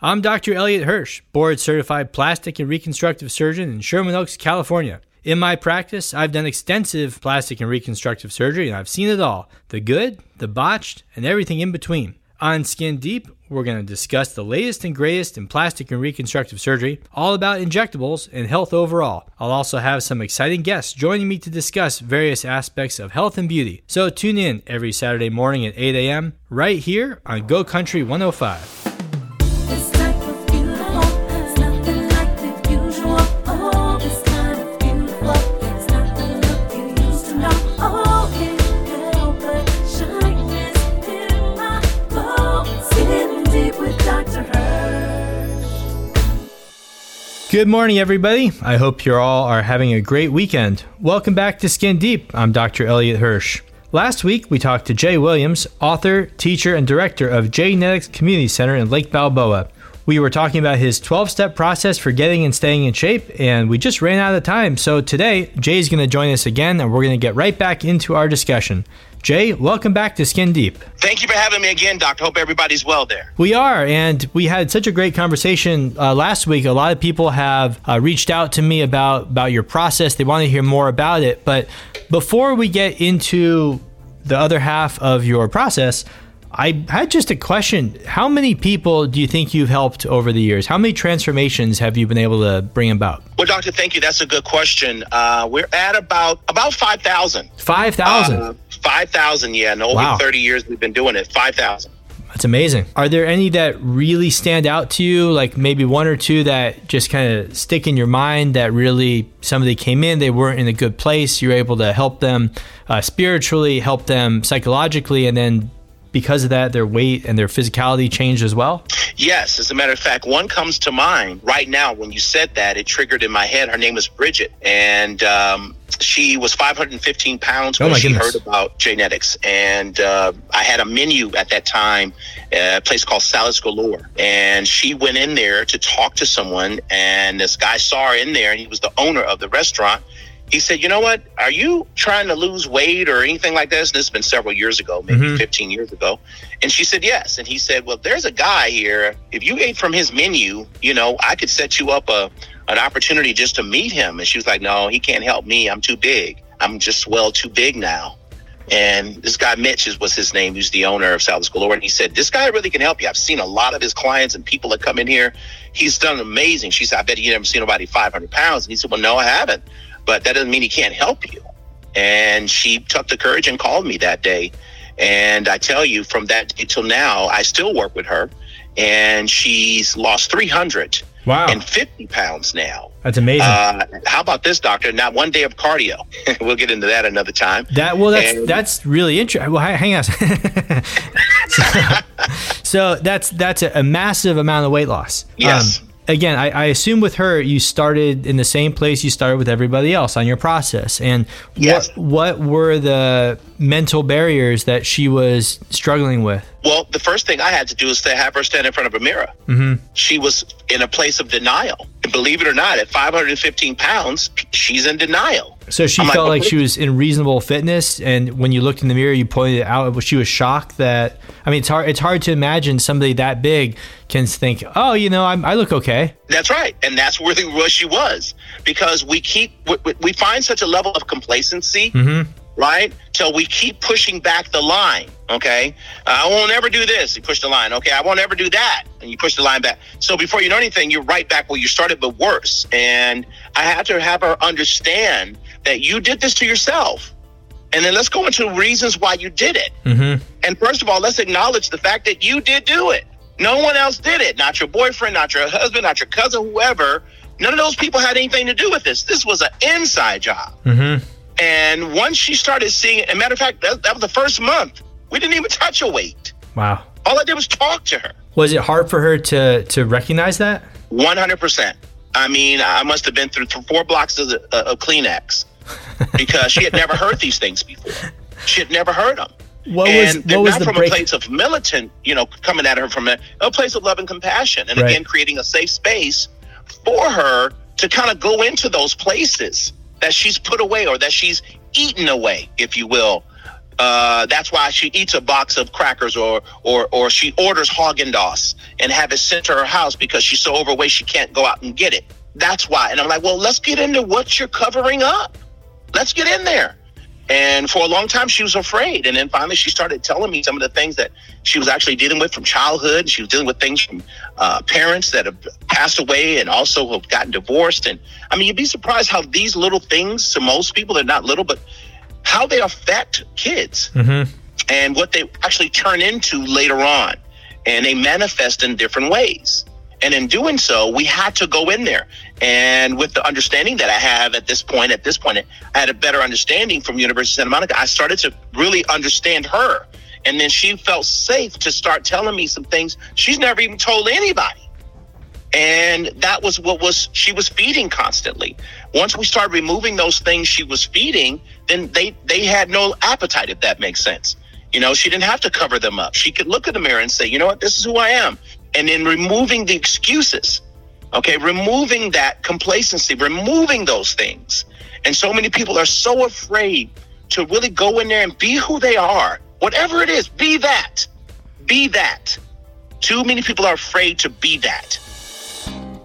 I'm Dr. Elliot Hirsch, board certified plastic and reconstructive surgeon in Sherman Oaks, California. In my practice, I've done extensive plastic and reconstructive surgery and I've seen it all the good, the botched, and everything in between. On Skin Deep, we're going to discuss the latest and greatest in plastic and reconstructive surgery, all about injectables and health overall. I'll also have some exciting guests joining me to discuss various aspects of health and beauty. So tune in every Saturday morning at 8 a.m. right here on Go Country 105. Good morning, everybody. I hope you all are having a great weekend. Welcome back to Skin Deep. I'm Dr. Elliot Hirsch. Last week, we talked to Jay Williams, author, teacher, and director of J-Netics Community Center in Lake Balboa. We were talking about his 12 step process for getting and staying in shape, and we just ran out of time. So today, Jay's going to join us again, and we're going to get right back into our discussion. Jay, welcome back to Skin Deep. Thank you for having me again, Doctor. Hope everybody's well there. We are, and we had such a great conversation uh, last week. A lot of people have uh, reached out to me about about your process. They want to hear more about it. But before we get into the other half of your process, I had just a question. How many people do you think you've helped over the years? How many transformations have you been able to bring about? Well, Doctor, thank you. That's a good question. Uh, we're at about about five thousand. Five thousand. Uh, five thousand. Yeah, in over Wow. thirty years we've been doing it. Five thousand. That's amazing. Are there any that really stand out to you? Like maybe one or two that just kind of stick in your mind that really somebody came in, they weren't in a good place. You're able to help them uh, spiritually, help them psychologically, and then because of that, their weight and their physicality changed as well. Yes, as a matter of fact, one comes to mind right now. When you said that, it triggered in my head. Her name is Bridget, and um, she was 515 pounds Oh, when my she goodness. heard about J-Netics. And uh, I had a menu at that time, a place called Salads Galore, and she went in there to talk to someone, and this guy saw her in there, and he was the owner of the restaurant. He said, "You know what? Are you trying to lose weight or anything like this?" This has been several years ago, maybe Mhm. 15 years ago. And she said, "Yes." And he said, "Well, there's a guy here. If you ate from his menu, you know, I could set you up a an opportunity just to meet him." And she was like, "No, he can't help me. I'm too big. I'm just well too big now." And this guy Mitch is was his name, who's the owner of Salads Galore, and he said, "This guy really can help you. I've seen a lot of his clients and people that come in here. He's done amazing." She said, "I bet you never seen nobody 500 pounds." And he said, "Well, no, I haven't, but that doesn't mean he can't help you." And she took the courage and called me that day. And I tell you, from that day till now, I still work with her, and she's lost 300 Wow, and 50 pounds now. that's amazing. Uh, how about this, doctor? Not one day of cardio. we'll get into that another time. That well, that's And- that's really interesting. Well, hang on. so, so that's that's a, a massive amount of weight loss. Yes. Um, again, I, I assume with her, you started in the same place you started with everybody else on your process. And Yes. what what were the mental barriers that she was struggling with? Well, the first thing I had to do is to have her stand in front of a mirror. hmm She was in a place of denial. And believe it or not, at 515 pounds, she's in denial. So she I'm felt like okay. she was in reasonable fitness, and when you looked in the mirror, you pointed it out. She was shocked that. I mean, it's hard. It's hard to imagine somebody that big can think, "Oh, you know, I'm, I look okay." That's right, and that's really where she was because we keep we, we- find such a level of complacency, hmm right? So we keep pushing back the line. Okay, uh, I won't ever do this. You push the line. Okay, I won't ever do that, and you push the line back. So before you know anything, you're right back where you started, but worse. And I had to have her understand that you did this to yourself, and then let's go into reasons why you did it. hmm And first of all, let's acknowledge the fact that you did do it. No one else did it. Not your boyfriend, not your husband, not your cousin, whoever. None of those people had anything to do with this. This was an inside job. hmm And once she started seeing a matter of fact, that, that was the first month. We didn't even touch her weight. Wow. All I did was talk to her. Was it hard for her to to recognize that? 100%. I mean, I must have been through th- four blocks of, uh, of Kleenex because she had never heard these things before. She had never heard them. What was and what was not the from break? a place of militant, you know, coming at her from a, a place of love and compassion, and Right. again creating a safe space for her to kind of go into those places that she's put away or that she's eaten away, if you will, Uh, that's why she eats a box of crackers or or or she orders Haagen Dazs and have it sent to her house because she's so overweight she can't go out and get it. That's why. And I'm like, well, let's get into what you're covering up. Let's get in there. And for a long time, she was afraid. And then finally, she started telling me some of the things that she was actually dealing with from childhood. She was dealing with things from uh, parents that have passed away and also have gotten divorced. And I mean, you'd be surprised how these little things, to most people, they're not little, but how they affect kids Mm-hmm. and what they actually turn into later on. And they manifest in different ways. And in doing so, we had to go in there. And with the understanding that I have at this point, at this point, I had a better understanding from University of Santa Monica. I started to really understand her. And then she felt safe to start telling me some things she's never even told anybody. And that was what was she was feeding constantly. Once we started removing those things she was feeding, then they they had no appetite if that makes sense. You know, she didn't have to cover them up. She could look in the mirror and say, "You know what? This is who I am." And in removing the excuses. Okay, removing that complacency, removing those things. And so many people are so afraid to really go in there and be who they are. Whatever it is, be that. Be that. Too many people are afraid to be that.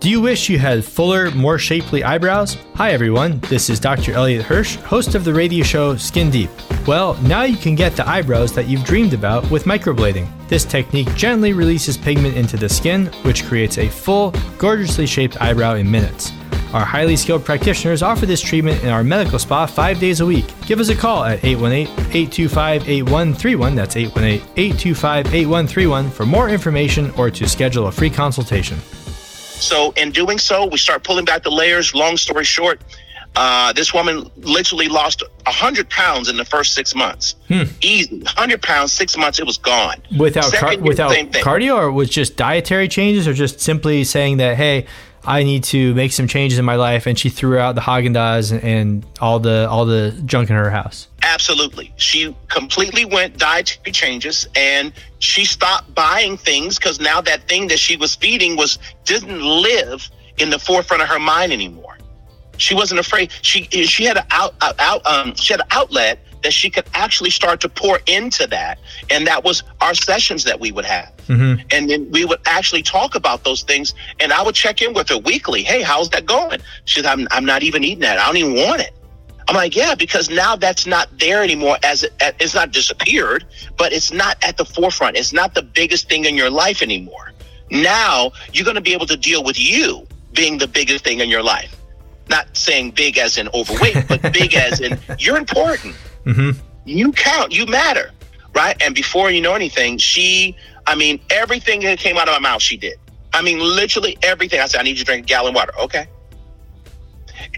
Do you wish you had fuller, more shapely eyebrows? Hi everyone, this is Dr. Elliot Hirsch, host of the radio show Skin Deep. Well, now you can get the eyebrows that you've dreamed about with microblading. This technique gently releases pigment into the skin, which creates a full, gorgeously shaped eyebrow in minutes. Our highly skilled practitioners offer this treatment in our medical spa five days a week. Give us a call at 818 825 8131. That's 818 825 8131 for more information or to schedule a free consultation. So in doing so, we start pulling back the layers. Long story short, uh, this woman literally lost hundred pounds in the first six months. Easy, hundred pounds, six months, it was gone. Without car- Second year, without cardio, or was just dietary changes, or just simply saying that hey, I need to make some changes in my life, and she threw out the Haagen Dazs and, and all the all the junk in her house. Absolutely. She completely went dietary changes and she stopped buying things because now that thing that she was feeding was didn't live in the forefront of her mind anymore. She wasn't afraid. She she had an out, out, um she had an outlet that she could actually start to pour into that, and that was our sessions that we would have. Mm-hmm. And then we would actually talk about those things, and I would check in with her weekly. Hey, how's that going? She's, I'm, I'm not even eating that. I don't even want it. I'm like, yeah, because now that's not there anymore. As it, it's not disappeared, but it's not at the forefront. It's not the biggest thing in your life anymore. Now you're going to be able to deal with you being the biggest thing in your life. Not saying big as in overweight, but big as in you're important. Mm-hmm. You count. You matter, right? And before you know anything, she, I mean, everything that came out of my mouth, she did. I mean, literally everything. I said, I need you to drink a gallon of water. Okay.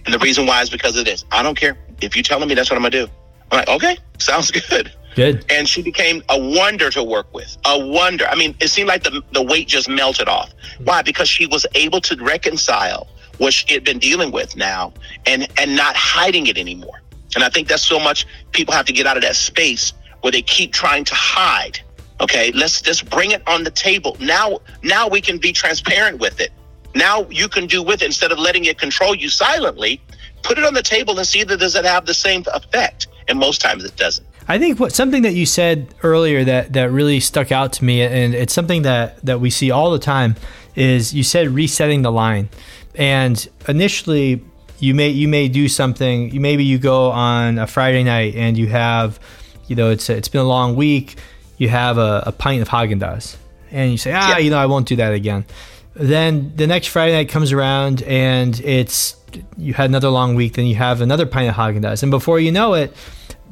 And the reason why is because of this. I don't care. If you're telling me that's what I'm going to do. I'm like, okay, sounds good. Good. And she became a wonder to work with. A wonder. I mean, it seemed like the, the weight just melted off. Why? Because she was able to reconcile what she had been dealing with now and, and not hiding it anymore. And I think that's so much people have to get out of that space where they keep trying to hide. Okay, let's just bring it on the table. Now, now we can be transparent with it. Now you can do with it instead of letting it control you silently. Put it on the table and see that does it have the same effect. And most times it doesn't. I think what something that you said earlier that that really stuck out to me, and it's something that that we see all the time, is you said resetting the line, and initially you may you may do something. You maybe you go on a Friday night and you have, you know, it's it's been a long week. You have a, a pint of Haagen Dazs, and you say, ah, Yeah. you know, I won't do that again. Then the next Friday night comes around and it's you had another long week. Then you have another pint of Haagen Dazs, and before you know it,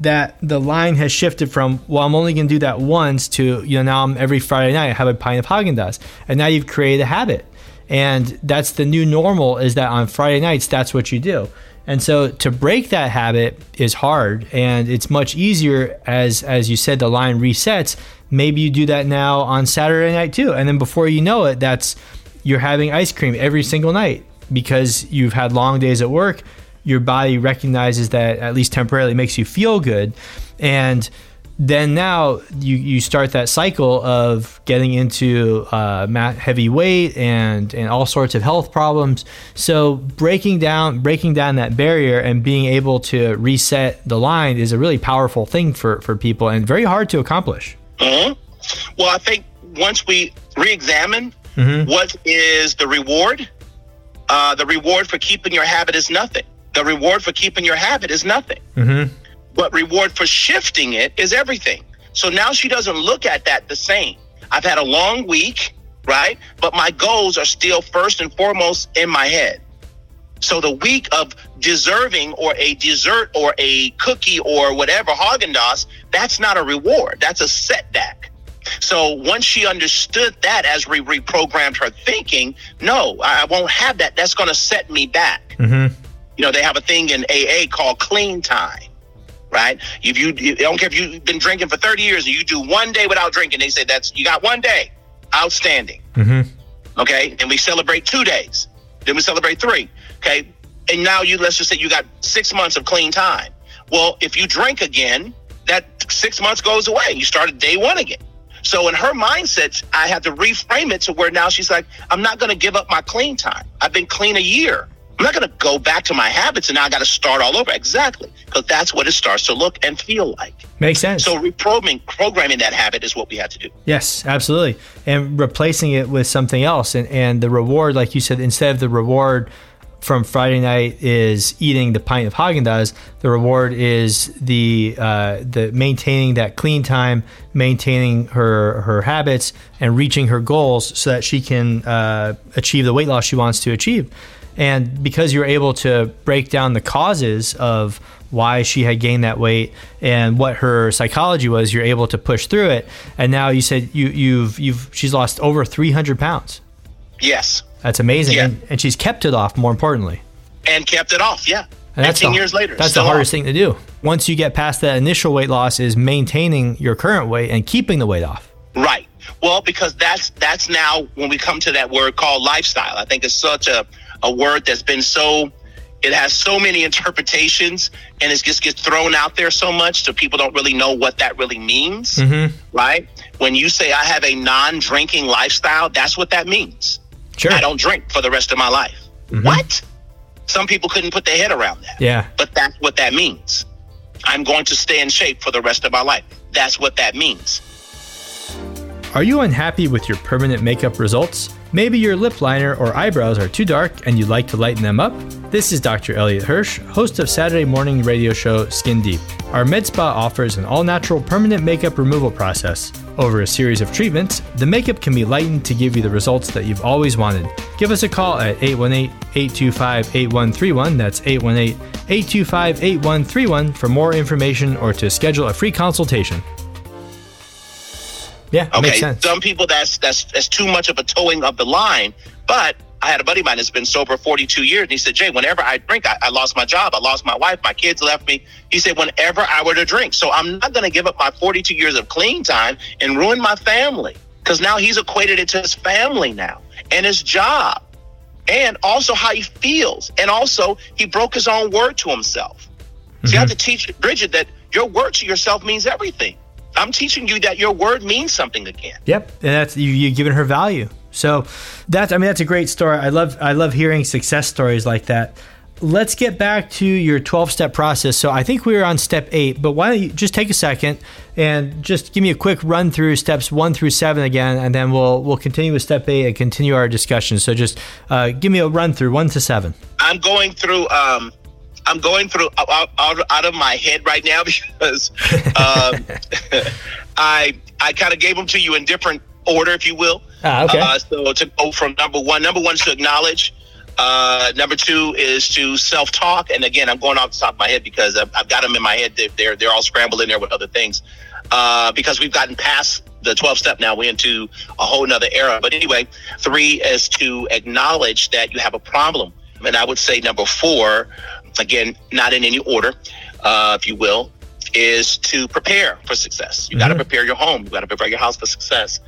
that the line has shifted from well, I'm only going to do that once to you know now I'm every Friday night I have a pint of Haagen Dazs, and now you've created a habit, and that's the new normal. Is that on Friday nights that's what you do, and so to break that habit is hard, and it's much easier as as you said the line resets. Maybe you do that now on Saturday night too, and then before you know it, that's you're having ice cream every single night because you've had long days at work your body recognizes that at least temporarily makes you feel good and then now you, you start that cycle of getting into uh, heavy weight and, and all sorts of health problems. So breaking down breaking down that barrier and being able to reset the line is a really powerful thing for, for people and very hard to accomplish. Mhm. Well, I think once we re-examine Mhm. what is the reward, uh, the reward for keeping your habit is nothing. The reward for keeping your habit is nothing. Mm-hmm. But reward for shifting it is everything. So now she doesn't look at that the same. I've had a long week, right? But my goals are still first and foremost in my head. So the week of deserving or a dessert or a cookie or whatever Haagen-Dazs, that's not a reward. That's a setback. So once she understood that as we reprogrammed her thinking, no, I won't have that. That's going to set me back. Mm-hmm. You know, they have a thing in AA called clean time, right? If you, you I don't care if you've been drinking for 30 years and you do one day without drinking, they say that's, you got one day. Outstanding. Mm-hmm. Okay. And we celebrate two days. Then we celebrate three. Okay. And now you, let's just say you got six months of clean time. Well, if you drink again, that six months goes away. You start at day one again. So in her mindset, I had to reframe it to where now she's like, I'm not going to give up my clean time. I've been clean a year. I'm not going to go back to my habits and now I got to start all over. Exactly. Because that's what it starts to look and feel like. Makes sense. So reprogramming programming that habit is what we had to do. Yes, absolutely. And replacing it with something else. And, and the reward, like you said, instead of the reward from Friday night is eating the pint of Haagen Dazs, the reward is the uh, the maintaining that clean time, maintaining her her habits, and reaching her goals so that she can uh, achieve the weight loss she wants to achieve. And because you're able to break down the causes of why she had gained that weight and what her psychology was, you're able to push through it. And now you said you, you've you've she's lost over 300 pounds. Yes. That's amazing, Yeah. and, and she's kept it off. More importantly, And kept it off. Yeah. and that's 15 the, years later. That's the hardest off. thing to do. Once you get past that initial weight loss, is maintaining your current weight and keeping the weight off. Right. Well, because that's that's now when we come to that word called lifestyle. I think it's such a, a word that's been so it has so many interpretations and it just gets thrown out there so much so people don't really know what that really means. Mm-hmm. Right? When you say I have a non-drinking lifestyle, that's what that means. Sure. I don't drink for the rest of my life. Mm-hmm. What? Some people couldn't put their head around that. Yeah. But that's what that means. I'm going to stay in shape for the rest of my life. That's what that means. Are you unhappy with your permanent makeup results? Maybe your lip liner or eyebrows are too dark and you'd like to lighten them up? This is Dr. Elliot Hirsch, host of Saturday morning radio show Skin Deep. Our med spa offers an all natural permanent makeup removal process. Over a series of treatments, the makeup can be lightened to give you the results that you've always wanted. Give us a call at 818 825 8131. That's 818 825 8131 for more information or to schedule a free consultation. Yeah, Okay, makes sense. some people that's that's that's too much of a towing of the line. But I had a buddy of mine that's been sober 42 years, and he said, Jay, whenever I drink, I, I lost my job, I lost my wife, my kids left me. He said, whenever I were to drink, so I'm not going to give up my 42 years of clean time and ruin my family because now he's equated it to his family now and his job, and also how he feels, and also he broke his own word to himself. So you have to teach Bridget that your word to yourself means everything. I'm teaching you that your word means something again. Yep, and that's you, you've given her value. So that's I mean that's a great story. I love I love hearing success stories like that. Let's get back to your 12 step process. So I think we were on step eight, but why don't you just take a second and just give me a quick run through steps one through seven again, and then we'll we'll continue with step eight and continue our discussion. So just uh, give me a run through one to seven. I'm going through. Um, I'm going through out, out, out of my head right now because um, I I kind of gave them to you in different order, if you will. Ah, okay. Uh, so to go from number one, number one is to acknowledge. Uh, number two is to self talk, and again, I'm going off the top of my head because I've, I've got them in my head. They're they're, they're all scrambled in there with other things. Uh, because we've gotten past the 12 step now, we're into a whole nother era. But anyway, three is to acknowledge that you have a problem, and I would say number four, again, not in any order, uh, if you will, is to prepare for success. You got to prepare your home. You got to prepare your house for success.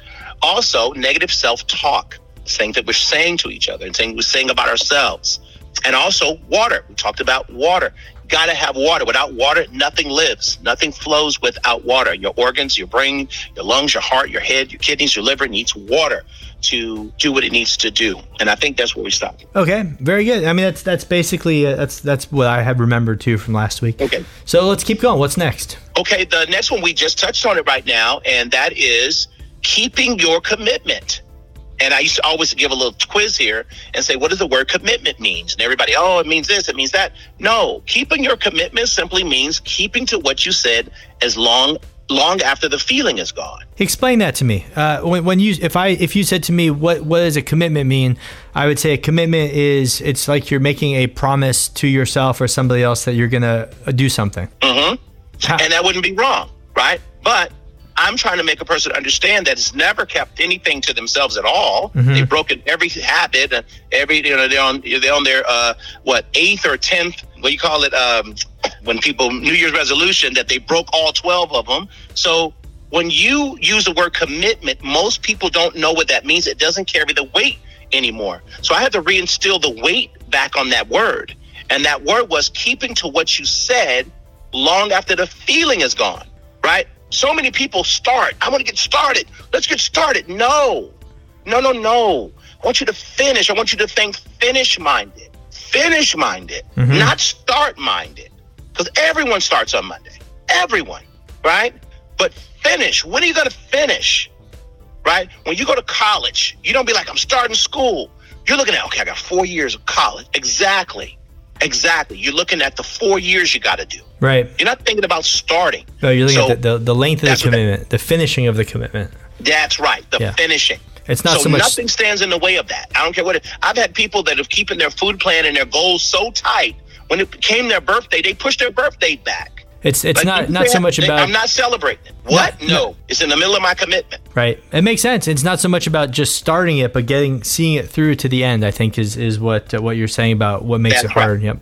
Also, negative self-talk, things that we're saying to each other and things we're saying about ourselves. And also water. We talked about water. got to have water. Without water, nothing lives. Nothing flows without water. Your organs, your brain, your lungs, your heart, your head, your kidneys, your liver needs water to do what it needs to do. And I think that's where we stop. Okay, very good. I mean, that's that's basically uh, that's that's what I have remembered too from last week. Okay. So let's keep going. What's next? Okay, the next one we just touched on it right now, and that is keeping your commitment. And I used to always give a little quiz here and say, what does the word commitment means? And everybody, oh, it means this, it means that. No, keeping your commitment simply means keeping to what you said as long long after the feeling is gone. Explain that to me. Uh, when, when you, if I, if you said to me, what what does a commitment mean? I would say a commitment is it's like you're making a promise to yourself or somebody else that you're gonna do something. hmm Ha- And that wouldn't be wrong, right? But I'm trying to make a person understand that it's never kept anything to themselves at all. They've broken every habit and every you know they're on they're on their uh what eighth or tenth what do you call it um when people New Year's resolution that they broke all twelve of them. So when you use the word commitment, most people don't know what that means. It doesn't carry the weight anymore. So I had to reinstill the weight back on that word. And that word was keeping to what you said long after the feeling is gone, right? So many people start. I want to get started. Let's get started. No, no, no, no. I want you to finish. I want you to think finish minded, finish minded, mm-hmm. not start minded. Because everyone starts on Monday. Everyone, right? But finish. When are you going to finish? Right? When you go to college, you don't be like, I'm starting school. You're looking at, okay, I got four years of college. Exactly. Exactly. You're looking at the four years you got to do. Right. You're not thinking about starting. No, you're looking So, at the, the, the length of the what that- commitment, the finishing of the commitment. That's right. The Yeah. finishing. It's not so, so much- nothing stands in the way of that. I don't care what it, I've had people that have keeping their food plan and their goals so tight. When it came their birthday, they pushed their birthday back. It's it's Like, not not so much about I'm not celebrating it. What? No, No, no. It's in the middle of my commitment. right. It makes sense. It's not so much about just starting it, but getting seeing it through to the end. I think is is what uh, what you're saying about what makes That's it hard. right. Yep.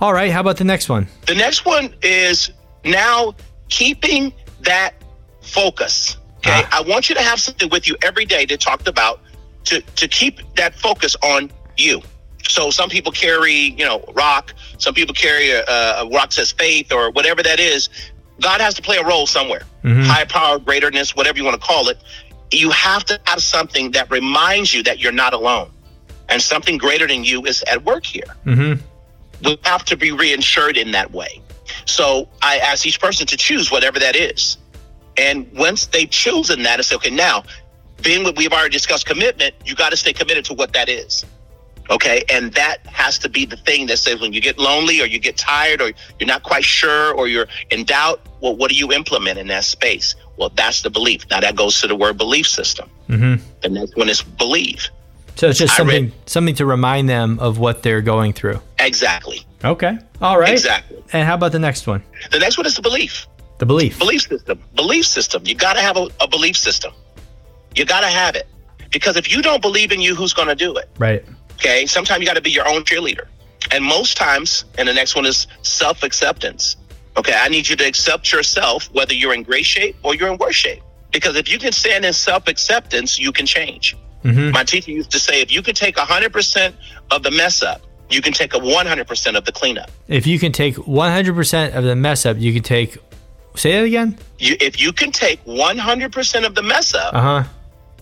All right. How about the next one? The next one is now keeping that focus. Okay. Ah. I want you to have something with you every day that talked about to, to keep that focus on you. So some people carry, you know, rock. Some people carry a, a rock says faith or whatever that is. God has to play a role somewhere. High power, greaterness, whatever you want to call it. You have to have something that reminds you that you're not alone. And something greater than you is at work here Mm-hmm. we have to be reinsured in that way. So I ask each person to choose whatever that is. And once they've chosen that, I say, okay, now, being what we've already discussed commitment, you got to stay committed to what that is. Okay. And that has to be the thing that says when you get lonely or you get tired or you're not quite sure or you're in doubt, well, what do you implement in that space? Well, that's the belief. Now that goes to the word belief system. Mm-hmm. The next one is believe. So it's just something read- something to remind them of what they're going through. Exactly. Okay. All right. Exactly. And how about the next one? The next one is the belief. The belief. belief system belief system you got to have a, a belief system you got to have it because if you don't believe in you who's going to do it Right. Okay sometimes you got to be your own cheerleader and most times and the next one is self-acceptance okay i need you to accept yourself whether you're in great shape or you're in worse shape because if you can stand in self-acceptance you can change Mm-hmm. my teacher used to say if you can take 100% of the mess up you can take a 100% of the cleanup If you can take 100% of the mess up, you can take. Say that again. you, if you can take 100% of the mess up Uh huh.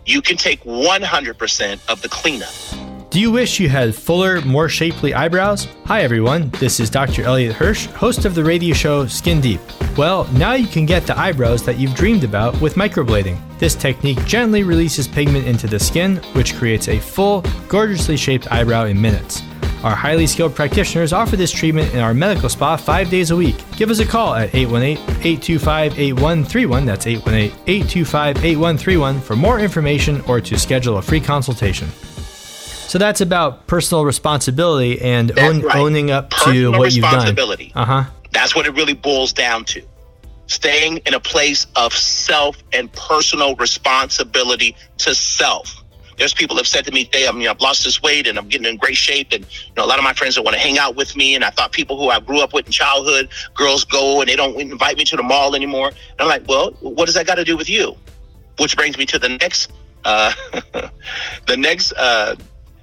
you can take 100% of the cleanup. Do you wish you had fuller, more shapely eyebrows? Hi everyone, this is Dr. Elliot Hirsch, host of the radio show Skin Deep. Well, now you can get the eyebrows that you've dreamed about with microblading. This technique gently releases pigment into the skin, which creates a full, gorgeously shaped eyebrow in minutes. Our highly skilled practitioners offer this treatment in our medical spa five days a week. Give us a call at 818 825 8131. That's 818 825 8131 for more information or to schedule a free consultation. So that's about personal responsibility and own, right. owning up to what you've done. responsibility. Uh huh. That's what it really boils down to. Staying in a place of self and personal responsibility to self. There's people have said to me, "Hey, I'm, you know, I've lost this weight and I'm getting in great shape." And you know, a lot of my friends that want to hang out with me, and I thought people who I grew up with in childhood, girls go and they don't invite me to the mall anymore. And I'm like, "Well, what does that got to do with you?" Which brings me to the next, uh, the next uh,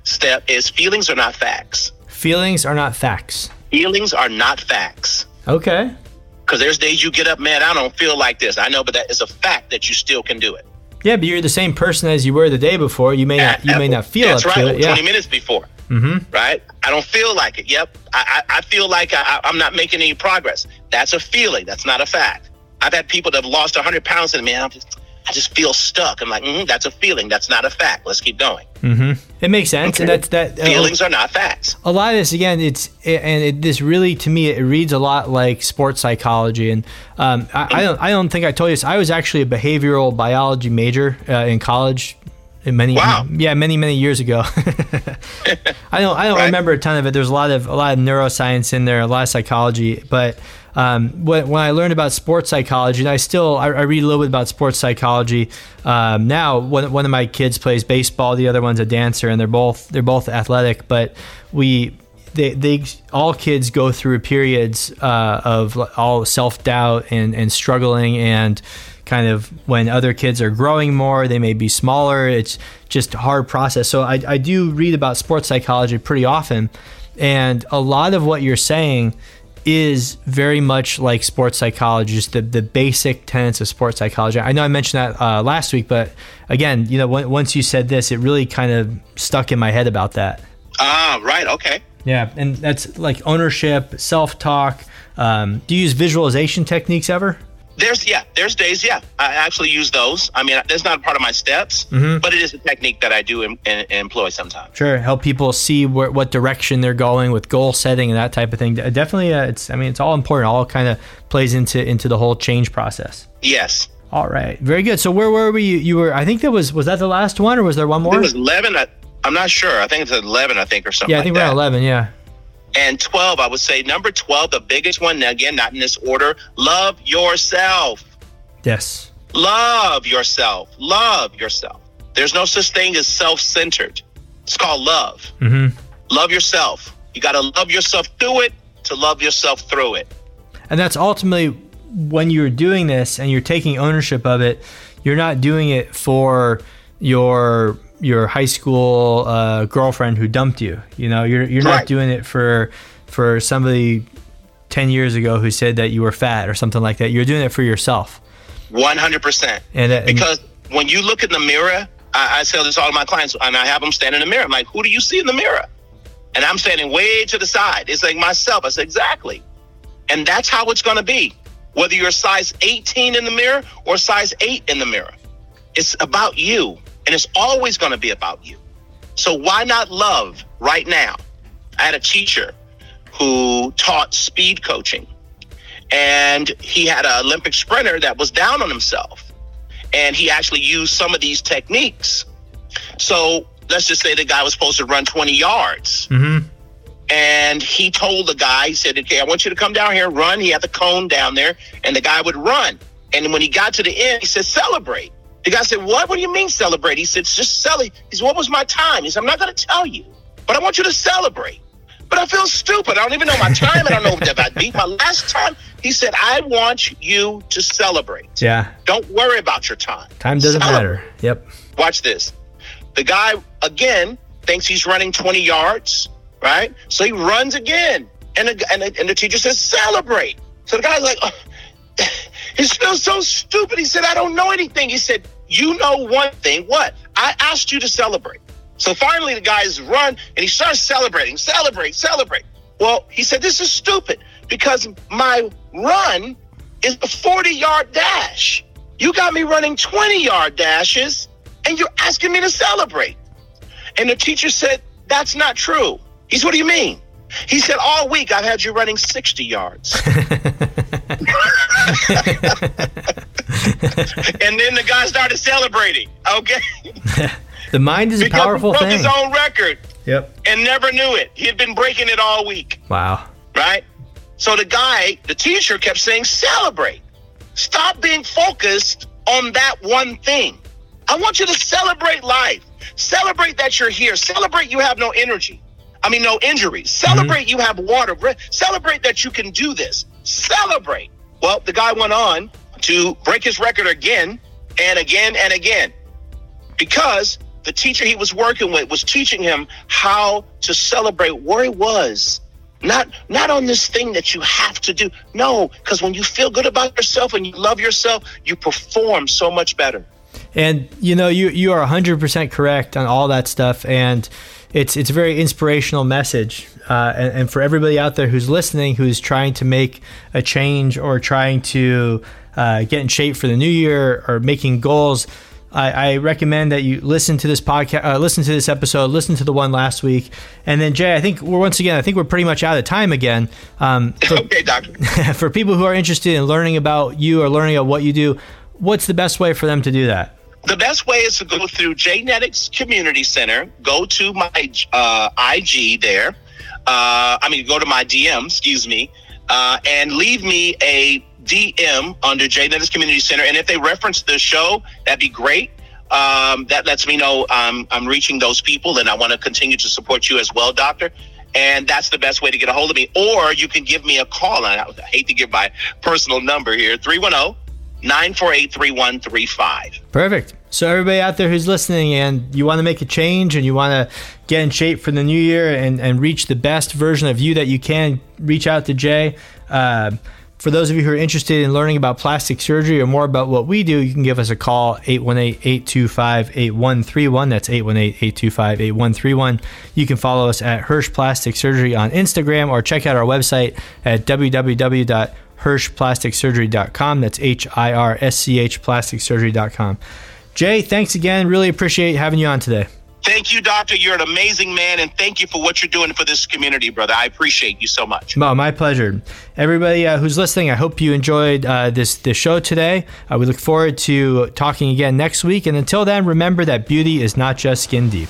step is feelings are not facts. Feelings are not facts. Feelings are not facts. Okay. Because there's days you get up, man, I don't feel like this. I know, but that is a fact that you still can do it. Yeah, but you're the same person as you were the day before. You may not you may not feel That's up right. to it. Yeah. 20 minutes before. Mm-hmm. Right? I don't feel like it. Yep. I, I, I feel like I, I'm not making any progress. That's a feeling. That's not a fact. I've had people that have lost 100 pounds and man, I'm just, I just feel stuck. I'm like, mm that's a feeling. That's not a fact. Let's keep going. Mm-hmm. It makes sense, and that's that. uh, Feelings are not facts. a lot of this again it's and it, this really to me it reads a lot like sports psychology and um, I, I don't I don't think I told you this I was actually a behavioral biology major uh, in college many Wow. yeah many many years ago I don't I don't Right. remember a ton of it there's a lot of a lot of neuroscience in there a lot of psychology but um, when, when I learned about sports psychology, and I still I, I read a little bit about sports psychology um, now. One, one of my kids plays baseball, the other one's a dancer, and they're both they're both athletic. But we they, they all kids go through periods uh, of all self doubt and, and struggling and kind of when other kids are growing more they may be smaller it's just a hard process so I, I do read about sports psychology pretty often and a lot of what you're saying is very much like sports psychology, just the, the basic tenets of sports psychology. I know I mentioned that uh, last week, but again, you know, when, once you said this, it really kind of stuck in my head about that. Ah, right. Okay. Yeah, and that's like ownership, self talk. Um, do you use visualization techniques ever? There's yeah, there's days yeah. I actually use those. I mean, that's not part of my steps, Mhm. but it is a technique that I do em- em- employ sometimes. Sure, help people see where, what direction they're going with goal setting and that type of thing. Definitely, uh, it's I mean, it's all important. All kind of plays into into the whole change process. Yes, All right, very good. So where were we? You, you were. I think that was was that the last one, or was there one more? it was eleven. I, I'm not sure. I think it's eleven. I think or something. yeah, I think like we're at eleven. Yeah. And twelve, I would say number twelve, the biggest one. Now, again, not in this order. Love yourself. Yes. Love yourself. Love yourself. There's no such thing as self-centered. It's called love. Mm-hmm. Love yourself. You got to love yourself through it to love yourself through it. And that's ultimately when you're doing this and you're taking ownership of it. You're not doing it for your your high school uh, girlfriend who dumped you. You know, you're you're not doing it for for somebody ten years ago who said that you were fat or something like that. You're doing it for yourself. 100%. And, uh, and Because when you look in the mirror, I, I tell this to all of my clients, and I have them stand in the mirror. I'm like, who do you see in the mirror? And I'm standing way to the side. It's like myself. I said, exactly. And that's how it's going to be. Whether you're size 18 in the mirror or size 8 in the mirror, it's about you. And it's always going to be about you. So why not love right now? I had a teacher who taught speed coaching and he had an Olympic sprinter that was down on himself. And he actually used some of these techniques. So let's just say the guy was supposed to run 20 yards. Mhm. And he told the guy, he said, Okay, I want you to come down here, run. He had the cone down there, and the guy would run. And when he got to the end, he said, Celebrate. The guy said, What? What do you mean celebrate? He said, Just celebrate. He said, What was my time? He said, I'm not going to tell you, but I want you to celebrate. But I feel stupid. I don't even know my time. I don't know if I beat my last time. He said, I want you to celebrate. yeah, Don't worry about your time. time doesn't Celebrate. matter. Yep. Watch this. The guy, again, thinks he's running 20 yards, right? So he runs again. And the, and the, and the teacher says, celebrate. So the guy's like, oh, he feels so stupid. He said, I don't know anything. He said, You know one thing. What? I asked you to celebrate. So finally, the guys run and he starts celebrating, celebrate, celebrate. Well, he said, This is stupid because my run is a 40 yard dash. You got me running 20 yard dashes and you're asking me to celebrate. And the teacher said, That's not true. He said, What do you mean? He said, All week I've had you running 60 yards. and then the guy started celebrating. Okay. the mind is a powerful he broke thing. his own record Yep. and never knew it. He had been breaking it all week, Wow. right? So the guy, the teacher kept saying, celebrate. Stop being focused on that one thing. I want you to celebrate life. Celebrate that you're here. Celebrate you have no energy. I mean, no injuries. Mm-hmm. Celebrate you have water. Celebrate that you can do this. Celebrate. Well, the guy went on to break his record again and again and again because the teacher he was working with was teaching him how to celebrate where he was Not not on this thing that you have to do. No, because when you feel good about yourself and you love yourself, you perform so much better. And you know, you you are 100% correct on all that stuff and it's it's a very inspirational message. Uh, and, and for everybody out there who's listening who's trying to make a change or trying to uh, get in shape for the new year or making goals, I, I recommend that you listen to this podcast, uh, listen to this episode, listen to the one last week, and then Jay. I think we're once again. I think we're pretty much out of time again. Um, for, okay, doctor. for people who are interested in learning about you or learning about what you do, what's the best way for them to do that? The best way is to go through J-Netics Community Center. Go to my uh, IG there. Uh, I mean, go to my DM, excuse me, uh, and leave me a DM under J-Netics Community Center. And if they reference the show, that'd be great. Um, that lets me know um, I'm reaching those people, and I want to continue to support you as well, Doctor. And that's the best way to get a hold of me. Or you can give me a call. I hate to give my personal number here 310 948 3135. Perfect. So everybody out there who's listening and you want to make a change and you want to get in shape for the new year and, and reach the best version of you that you can, reach out to Jay. Uh, for those of you who are interested in learning about plastic surgery or more about what we do, you can give us a call 818-825-8131. That's 818-825-8131. You can follow us at Hirsch Plastic Surgery on Instagram or check out our website at www.hirschplasticsurgery.com. That's H I R S C H plasticsurgery.com. Jay, thanks again. Really appreciate having you on today. Thank you, Doctor. You're an amazing man, and thank you for what you're doing for this community, brother. I appreciate you so much. Well, my pleasure. Everybody uh, who's listening, I hope you enjoyed uh, this this show today. Uh, we look forward to talking again next week, and until then, remember that beauty is not just skin deep.